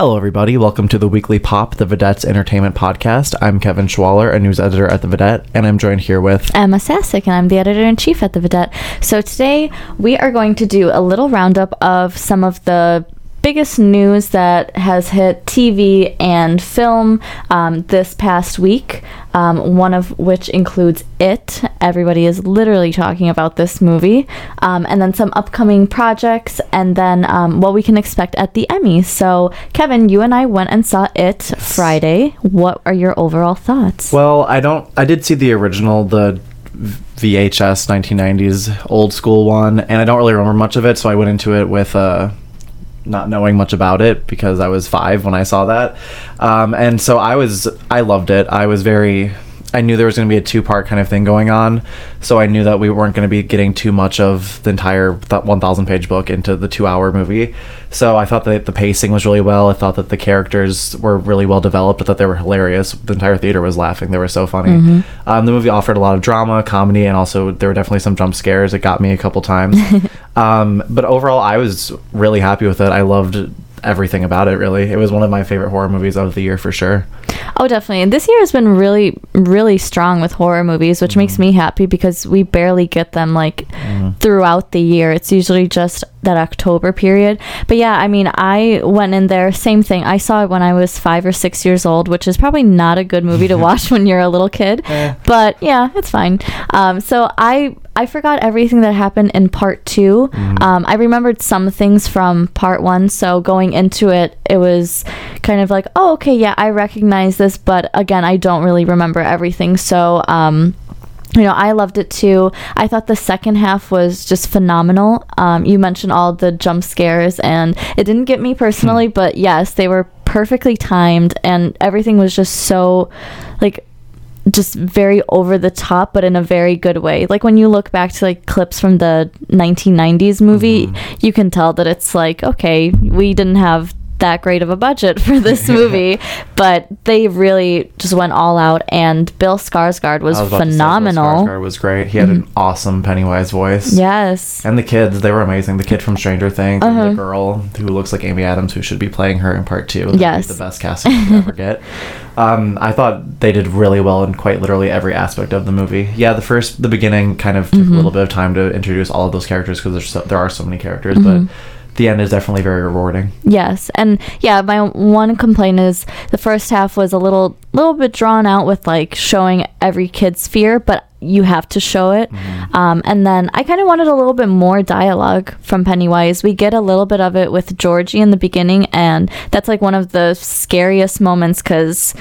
Hello, everybody. Welcome to the weekly Pop, the Videttes Entertainment Podcast. I'm Kevin Schwaller, a news editor at the Vidette, and I'm joined here with Emma Sasick, and I'm the editor in chief at the Vidette. So today we are going to do a little roundup of some of the biggest news that has hit TV and film um, this past week. Um, one of which includes It. Everybody is literally talking about this movie, um, and then some upcoming projects, and then um, what we can expect at the Emmys. So, Kevin, you and I went and saw It Friday. What are your overall thoughts? Well, I don't. I did see the original, the VHS 1990s old school one, and I don't really remember much of it, so I went into it with uh, not knowing much about it because I was five when I saw that, um, and so I was. I loved it. I was very. I knew there was going to be a two part kind of thing going on, so I knew that we weren't going to be getting too much of the entire 1,000 page book into the two hour movie. So I thought that the pacing was really well. I thought that the characters were really well developed. I thought they were hilarious. The entire theater was laughing. They were so funny. Um, the movie offered a lot of drama, comedy, and also there were definitely some jump scares. It got me a couple times. um, but overall, I was really happy with it. I loved everything about it, really. It was one of my favorite horror movies of the year for sure. Oh, definitely. And this year has been really, really strong with horror movies, which makes mm-hmm. me happy because we barely get them like mm-hmm. throughout the year. It's usually just that October period. But yeah, I mean, I went in there, same thing. I saw it when I was five or six years old, which is probably not a good movie to watch when you're a little kid. But yeah, it's fine. Um, so I. I forgot everything that happened in part 2 Um, I remembered some things from part one. So going into it, it was kind of like, oh, okay, yeah, I recognize this, but again, I don't really remember everything. So, um, you know, I loved it too. I thought the second half was just phenomenal. Um, you mentioned all the jump scares, and it didn't get me personally, but yes, they were perfectly timed, and everything was just so, like, just very over the top, but in a very good way. Like when you look back to like clips from the 1990s movie, you can tell that it's like, okay, we didn't have that great of a budget for this movie, but they really just went all out. And Bill Skarsgård was, was say, Bill phenomenal. Skarsgård was great. He had an awesome Pennywise voice. Yes. And the kids, they were amazing. The kid from Stranger Things Uh-huh. and the girl who looks like Amy Adams, who should be playing her in part two. Yes. The best casting you ever get. Um, I thought they did really well in quite literally every aspect of the movie. Yeah, the first, the beginning kind of Mm-hmm. took a little bit of time to introduce all of those characters because so, there are so many characters, Mm-hmm. but the end is definitely very rewarding. Yes, and yeah, my one complaint is the first half was a little little bit drawn out with like showing every kid's fear, but you have to show it. Um, and then I kind of wanted a little bit more dialogue from Pennywise. We get a little bit of it with Georgie in the beginning, and that's like one of the scariest moments because.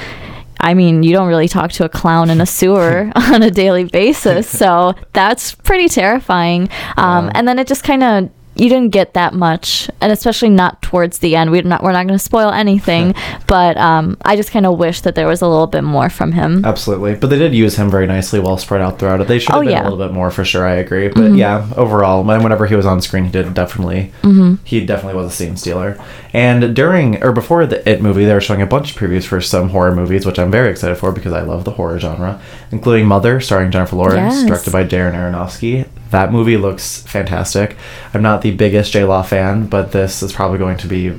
I mean, you don't really talk to a clown in a sewer on a daily basis, so that's pretty terrifying. Um. And then it just kind of you didn't get that much, and especially not towards the end. We're not we're not going to spoil anything, but um, I just kind of wish that there was a little bit more from him. Absolutely. But they did use him very nicely well spread out throughout it. They should have Oh, been yeah. Mm-hmm. a little bit more for sure, I agree. But yeah, overall, when- whenever he was on screen, he did definitely, Mm-hmm. he definitely was a scene stealer. And during, or before the It movie, they were showing a bunch of previews for some horror movies, which I'm very excited for because I love the horror genre, including Mother, starring Jennifer Lawrence, Yes. directed by Darren Aronofsky. That movie looks fantastic. I'm not the biggest J Law fan, but this is probably going to be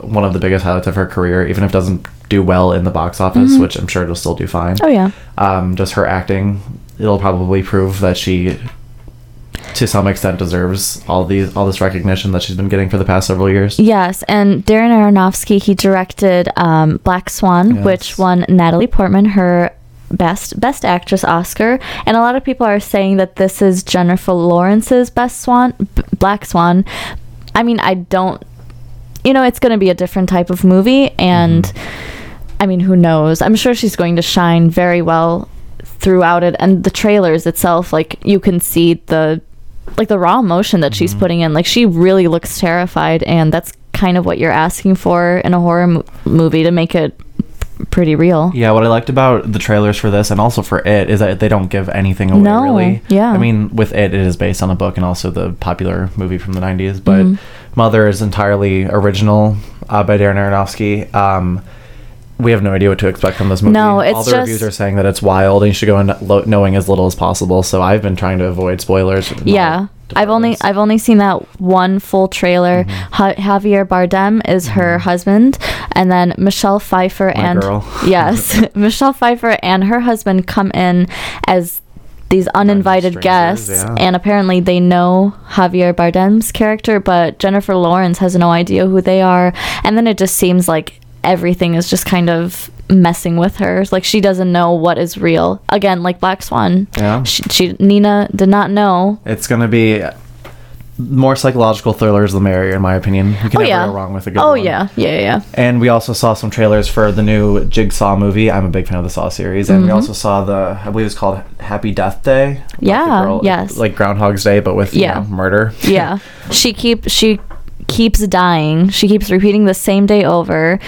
one of the biggest highlights of her career, even if it doesn't do well in the box office, which I'm sure it'll still do fine Mm-hmm. Oh yeah, um, just her acting, it'll probably prove that she, to some extent, deserves all these all this recognition that she's been getting for the past several years. yes. And Darren Aronofsky he directed um, Black Swan, Yes. which won Natalie Portman her best best actress Oscar, and a lot of people are saying that this is Jennifer Lawrence's best Swan, B- Black Swan. I mean, I don't. You know, it's going to be a different type of movie, and mm-hmm. I mean, who knows? I'm sure she's going to shine very well throughout it, and the trailers itself, like you can see the like the raw emotion that she's mm-hmm. putting in. Like she really looks terrified, and that's kind of what you're asking for in a horror mo- movie to make it pretty real. Yeah, what I liked about the trailers for this and also for it is that they don't give anything away No, really. yeah. I mean, with it, it is based on a book and also the popular movie from the '90s, but Mm-hmm. Mother is entirely original uh, by Darren Aronofsky. Um, we have no idea what to expect from this movie. No, it's all the reviews are saying that it's wild and you should go in lo- knowing as little as possible. So I've been trying to avoid spoilers. Yeah. I've only. I've only seen that one full trailer. Mm-hmm. Ja- Javier Bardem is her husband, and then Michelle Pfeiffer My and girl. yes, Michelle Pfeiffer and her husband come in as these uninvited guests, yeah. and apparently they know Javier Bardem's character, but Jennifer Lawrence has no idea who they are, and then it just seems like everything is just kind of messing with her like she doesn't know what is real again like black swan Yeah. she, she nina did not know It's gonna be more psychological thrillers the merrier, in my opinion. You can oh never yeah go wrong with a good oh one. yeah yeah yeah And we also saw some trailers for the new Jigsaw movie. I'm a big fan of the Saw series, and we Mhm. also saw the I believe it's called Happy Death Day. Yeah, yes. like Groundhog's Day, but with you Yeah. know, murder. yeah she keep she keeps dying. She keeps repeating the same day over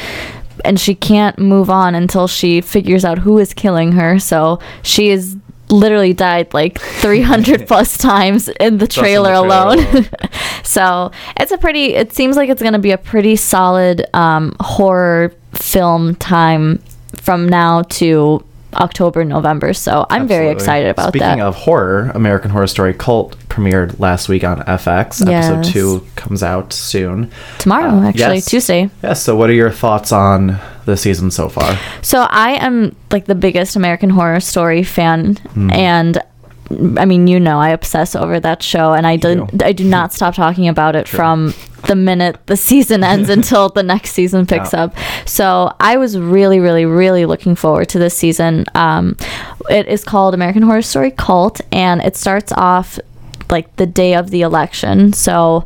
and she can't move on until she figures out who is killing her. So she is literally died like 300 plus times in the Just in trailer the trailer alone. alone. so it's a pretty it seems like it's going to be a pretty solid um, horror film time from now to october november so i'm very excited about Speaking that Speaking of horror, American Horror Story Cult premiered last week on FX. Yes. Episode two comes out soon. tomorrow uh, actually yes. tuesday Yes. So, what are your thoughts on the season so far? So I am like the biggest American Horror Story fan, Hmm. and I mean, you know, I obsess over that show, and I do. did. I do not stop talking about it True. from the minute the season ends until the next season picks Yeah. up. So I was really, really, really looking forward to this season. Um, it is called American Horror Story Cult, and it starts off like the day of the election. So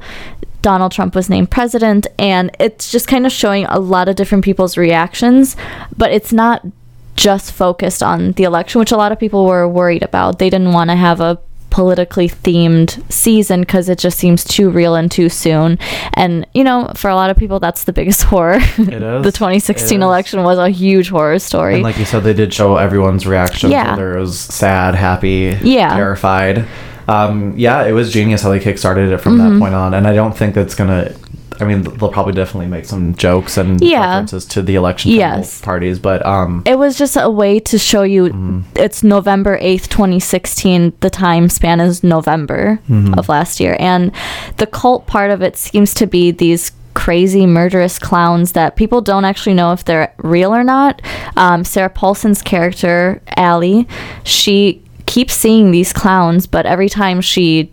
Donald Trump was named president, and it's just kind of showing a lot of different people's reactions, but it's not just focused on the election, which a lot of people were worried about. They didn't want to have a politically themed season because it just seems too real and too soon. And, you know, for a lot of people, that's the biggest horror. It is. the 2016 It is. election was a huge horror story. And like you said, they did show everyone's reaction. Yeah. Whether it was sad, happy, Yeah. terrified. Um, yeah, it was genius how they kickstarted it from Mm-hmm. that point on. And I don't think that's gonna. I mean, they'll probably definitely make some jokes and Yeah. references to the election Yes. parties, but um, it was just a way to show you Mm-hmm. it's November 8th, 2016. The time span is November Mm-hmm. of last year. And the cult part of it seems to be these crazy murderous clowns that people don't actually know if they're real or not. Um, Sarah Paulson's character, Ally, she keeps seeing these clowns, but every time she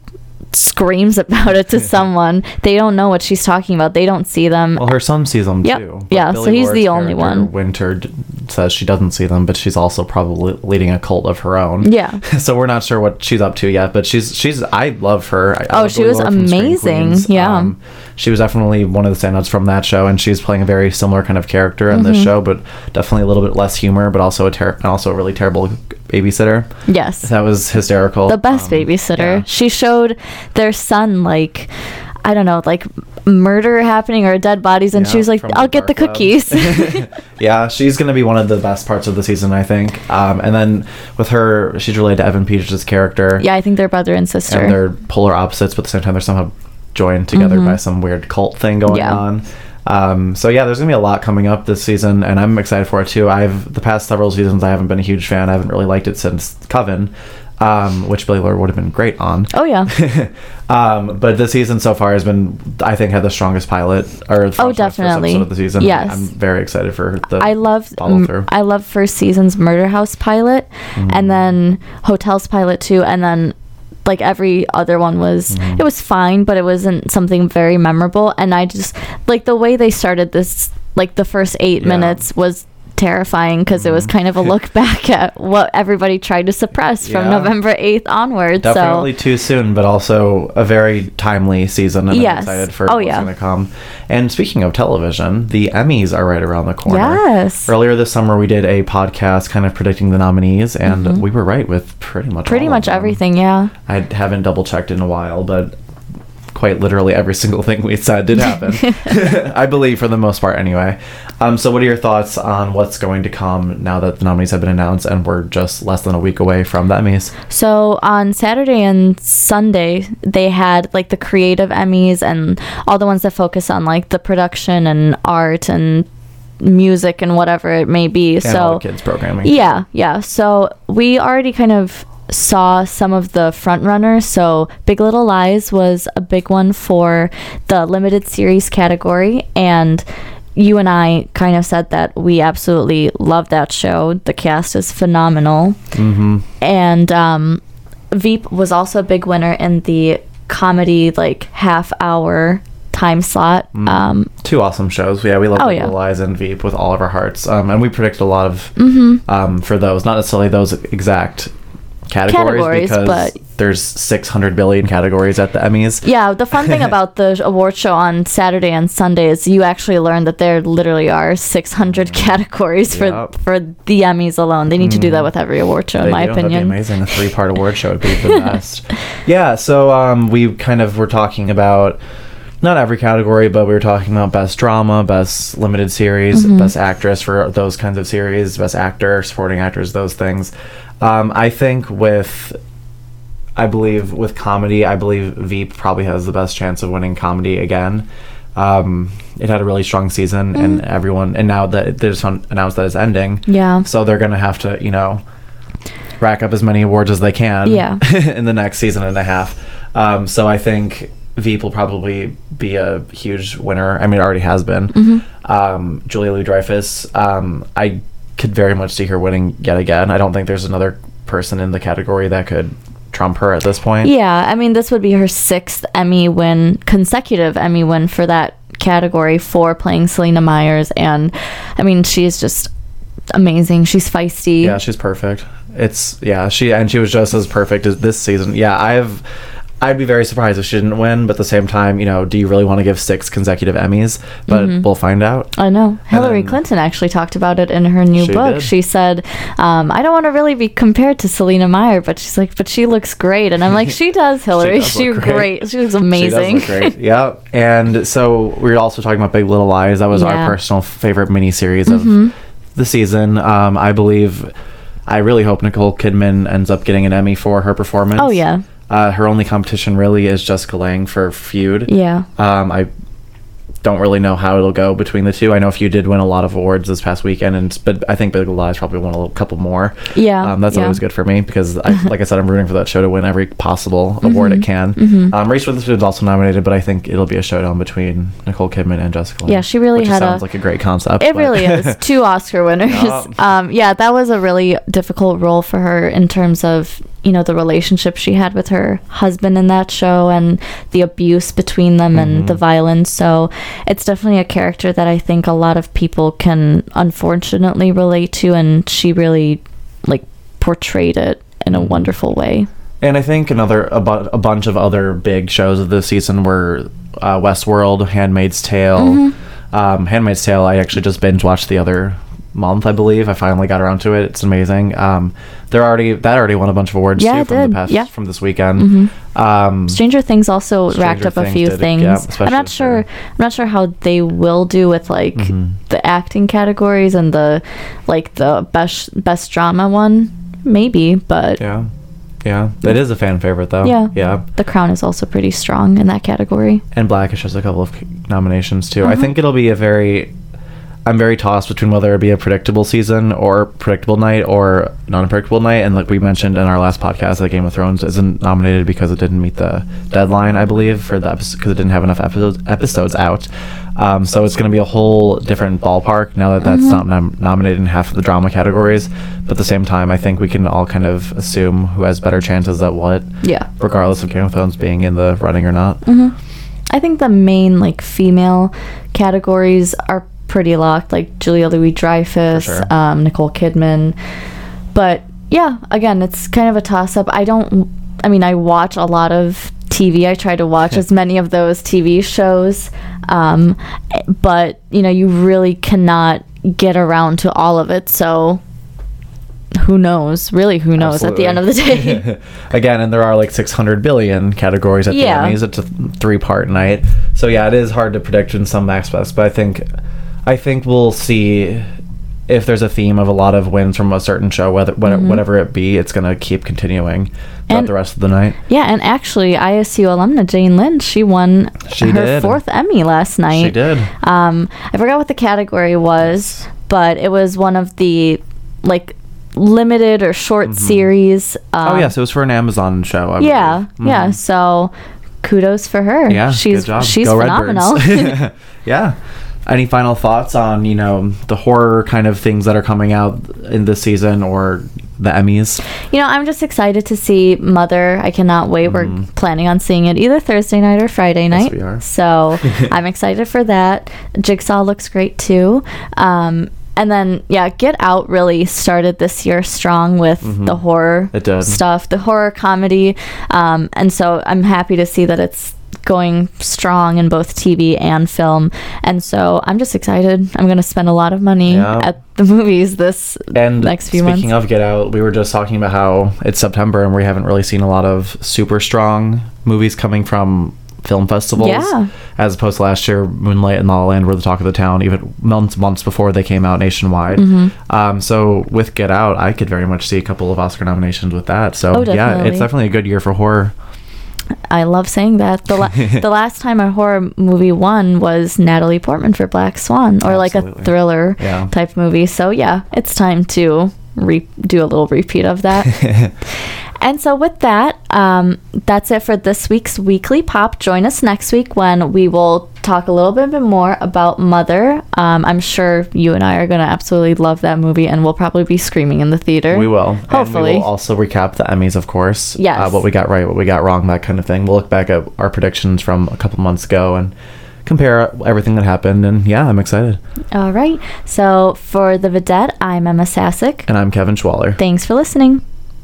screams about it to someone, they don't know what she's talking about. They don't see them. well, her son sees them Yep. too. Yeah, so he's the only one. Winter d- says she doesn't see them, but she's also probably leading a cult of her own. Yeah. so we're not sure what she's up to yet, but she's she's I love her. I, I Oh, love she was amazing. Queens. Um, Yeah. she was definitely one of the standouts from that show, and she's playing a very similar kind of character in Mm-hmm. this show, but definitely a little bit less humor, but also a ter- also a really terrible babysitter. Yes. That was hysterical. the best Um, babysitter. yeah. She showed their son like I don't know, like murder happening or dead bodies, and she was like, "I'll get the cookies." yeah, she's gonna be one of the best parts of the season, I think. Um, and then with her, she's related to Evan Peters' character. yeah, I think they're brother and sister. and they're polar opposites, but at the same time, they're somehow joined together by some weird cult thing going Mm-hmm. Yeah. on. Um, so yeah, there's gonna be a lot coming up this season, and I'm excited for it too. I've the past several seasons, I haven't been a huge fan. I haven't really liked it since Coven, um, which Billie Lourd would have been great on. oh yeah, um, but this season so far has been, I think, had the strongest pilot or first Oh, definitely. episode of the season. Yes. I'm very excited for the. I love follow through. I love first season's Murder House pilot, Mm. and then Hotels pilot too, and then like every other one was Mm. it was fine, but it wasn't something very memorable. And I just like the way they started this, like the first eight Yeah. Minutes was terrifying because it was kind of a look back at what everybody tried to suppress from November 8th onwards. Definitely So too soon, but also a very timely season, and Yes. I'm excited for Oh, what's yeah. going to come. And speaking of television, the Emmys are right around the corner. yes, Earlier this summer, we did a podcast kind of predicting the nominees, and we were right with pretty much Mm-hmm. pretty much everything. Yeah. I haven't double checked in a while, but quite literally every single thing we said did happen. I believe for the most part, anyway. Um, so, what are your thoughts on what's going to come now that the nominees have been announced and we're just less than a week away from the Emmys? So on Saturday and Sunday, they had like the creative Emmys and all the ones that focus on like the production and art and music and whatever it may be. And so kids programming. yeah, yeah. So we already kind of saw some of the front runners. So, Big Little Lies was a big one for the limited series category. And you and I kind of said that we absolutely love that show. The cast is phenomenal. Mm-hmm. And um, Veep was also a big winner in the comedy, like half hour time slot. Mm. Um, Two awesome shows. Yeah, we love Oh, Big yeah. Little Lies and Veep with all of our hearts. Um, and we predicted a lot of mhm. um, for those, not necessarily those exact categories, Categories, because but- there's 600 billion categories at the Emmys. Yeah, the fun thing about the award show on Saturday and Sunday is you actually learn that there literally are 600 categories for Yep. for the Emmys alone. They need to do that with every award show, in my do. That'd be opinion. amazing. A three part award show would be the best. yeah, so um, we kind of were talking about not every category, but we were talking about best drama, best limited series, Mm-hmm. best actress for those kinds of series, best actor, supporting actors, those things. Um, I think with. I believe with comedy, I believe Veep probably has the best chance of winning comedy again. Um, it had a really strong season, and Mm-hmm. everyone, and now that they just announced that it's ending, Yeah. so they're gonna have to, you know, rack up as many awards as they can. Yeah. in the next season and a half. Um, so I think Veep will probably be a huge winner. I mean, it already has been. Mm-hmm. Um, Julia Louis Dreyfus. Um, I could very much see her winning yet again. I don't think there's another person in the category that could trump her at this point. Yeah, I mean, this would be her sixth Emmy win, consecutive Emmy win for that category for playing Selina Myers. And I mean, she's just amazing. She's feisty. Yeah, she's perfect. It's yeah, she and she was just as perfect as this season. Yeah, I've I'd be very surprised if she didn't win, but at the same time, you know, do you really want to give six consecutive Emmys? But Mm-hmm. we'll find out. I know. Hillary then- Clinton actually talked about it in her new She book. did. She said, um, I don't want to really be compared to Selina Meyer, but she's like, but she looks great. And I'm like, she does, Hillary. does She's look great. great. She looks She amazing. does look great. yeah. And so we were also talking about Big Little Lies. That was Yeah. Mm-hmm. our personal favorite miniseries of the season. Um, I believe I really hope Nicole Kidman ends up getting an Emmy for her performance. Oh, yeah. Uh, her only competition really is Jessica Lange for Feud. Yeah. Um, I don't really know how it'll go between the two. I know Feud did win a lot of awards this past weekend, and but I think Big Little Lies probably won a little, couple more. Yeah, um, that's yeah. always good for me because, I, like I said, I'm rooting for that show to win every possible Mm-hmm. award it can. Um, Reese Witherspoon's also nominated, but I think it'll be a showdown between Nicole Kidman and Jessica. Lange, Yeah, she really had a- sounds like a great concept. It but- really is. Two Oscar winners. Um, yeah, that was a really difficult role for her in terms of, you know, the relationship she had with her husband in that show and the abuse between them and Mm-hmm. the violence. So it's definitely a character that I think a lot of people can unfortunately relate to. And she really, like, portrayed it in a Mm-hmm. wonderful way. And I think another a, bu- a bunch of other big shows of this season were uh, Westworld, Handmaid's Tale. Mm-hmm. Um, Handmaid's Tale, I actually just binge watched the other month, I believe. I finally got around to it. It's amazing. Um, they're already that already won a bunch of awards Yeah, too it from did. the past Yeah. Mm-hmm. from this weekend. Um, Stranger Things also racked Stranger up a few things. yeah, I'm not sure. I'm not sure how they will do with like Mm-hmm. the acting categories and the like the best best drama one. Maybe, but yeah, yeah, it is a fan favorite though. Yeah. yeah. The Crown is also pretty strong in that category. and Blackish has a couple of nominations too. Uh-huh. I think it'll be a very. I'm very tossed between whether it be a predictable season or predictable night or non-predictable night. And like we mentioned in our last podcast, that Game of Thrones isn't nominated because it didn't meet the deadline, I believe, for the because it didn't have enough episodes episodes out. Um, so it's going to be a whole different ballpark now that that's not nom- nominated in half of the drama categories. But at the same time, I think we can all kind of assume who has better chances at what, Yeah. regardless of Game of Thrones being in the running or not. I think the main like female categories are pretty locked, like Julia Louis Dreyfus, sure. um, Nicole Kidman. But yeah, again, it's kind of a toss up. I don't. I mean, I watch a lot of TV. I try to watch as many of those TV shows, um, but you know, you really cannot get around to all of it. So. Who knows? Really, who knows at the end of the day? Again, and there are like 600 billion categories at Yeah. the Emmys. It's a three part night. So yeah, it is hard to predict in some aspects, but I think I think we'll see if there's a theme of a lot of wins from a certain show, whether whatever, whatever it be, it's going to keep continuing throughout Mm-hmm. And- the rest of the night. Yeah, and actually, ISU alumna Jane Lynch, she won She her did. fourth Emmy last night. She did. Um, I forgot what the category was, but it was one of the like limited or short series. Um, oh yes, it was for an Amazon show. I yeah, believe. yeah. So kudos for her. Yeah, she's she's Go phenomenal. Yeah. Any final thoughts on you know the horror kind of things that are coming out in this season or the Emmys? You know, I'm just excited to see Mother. I cannot wait. We're planning on seeing it either Thursday night or Friday night. we are. So I'm excited for that. Jigsaw looks great too. Um, and then, yeah, Get Out really started this year strong with the horror stuff, the horror comedy. Um, and so I'm happy to see that it's going strong in both TV and film. And so I'm just excited. I'm going to spend a lot of money Yeah. at the movies this And next few speaking months. Speaking of Get Out, we were just talking about how it's September and we haven't really seen a lot of super strong movies coming from film festivals. Yeah. As opposed to last year, Moonlight and La La Land were the talk of the town, even months months before they came out nationwide. Mm-hmm. Um, so with Get Out, I could very much see a couple of Oscar nominations with that. So Oh, yeah, it's definitely a good year for horror. I love saying that. The, la- the last time a horror movie won was Natalie Portman for Black Swan, or like a thriller Yeah. type movie. So yeah, it's time to re- do a little repeat of that. and so with that, um, that's it for this week's weekly pop. Join us next week when we will talk a little bit more about Mother. Um, I'm sure you and I are going to absolutely love that movie, and we'll probably be screaming in the theater. We will. And Hopefully. we will also recap the Emmys, of course. Yes. Uh, what we got right, what we got wrong, that kind of thing. We'll look back at our predictions from a couple months ago and compare everything that happened. And yeah, I'm excited. All right. So for the Vidette, I'm Emma Sasick. And I'm Kevin Schwaller. Thanks for listening.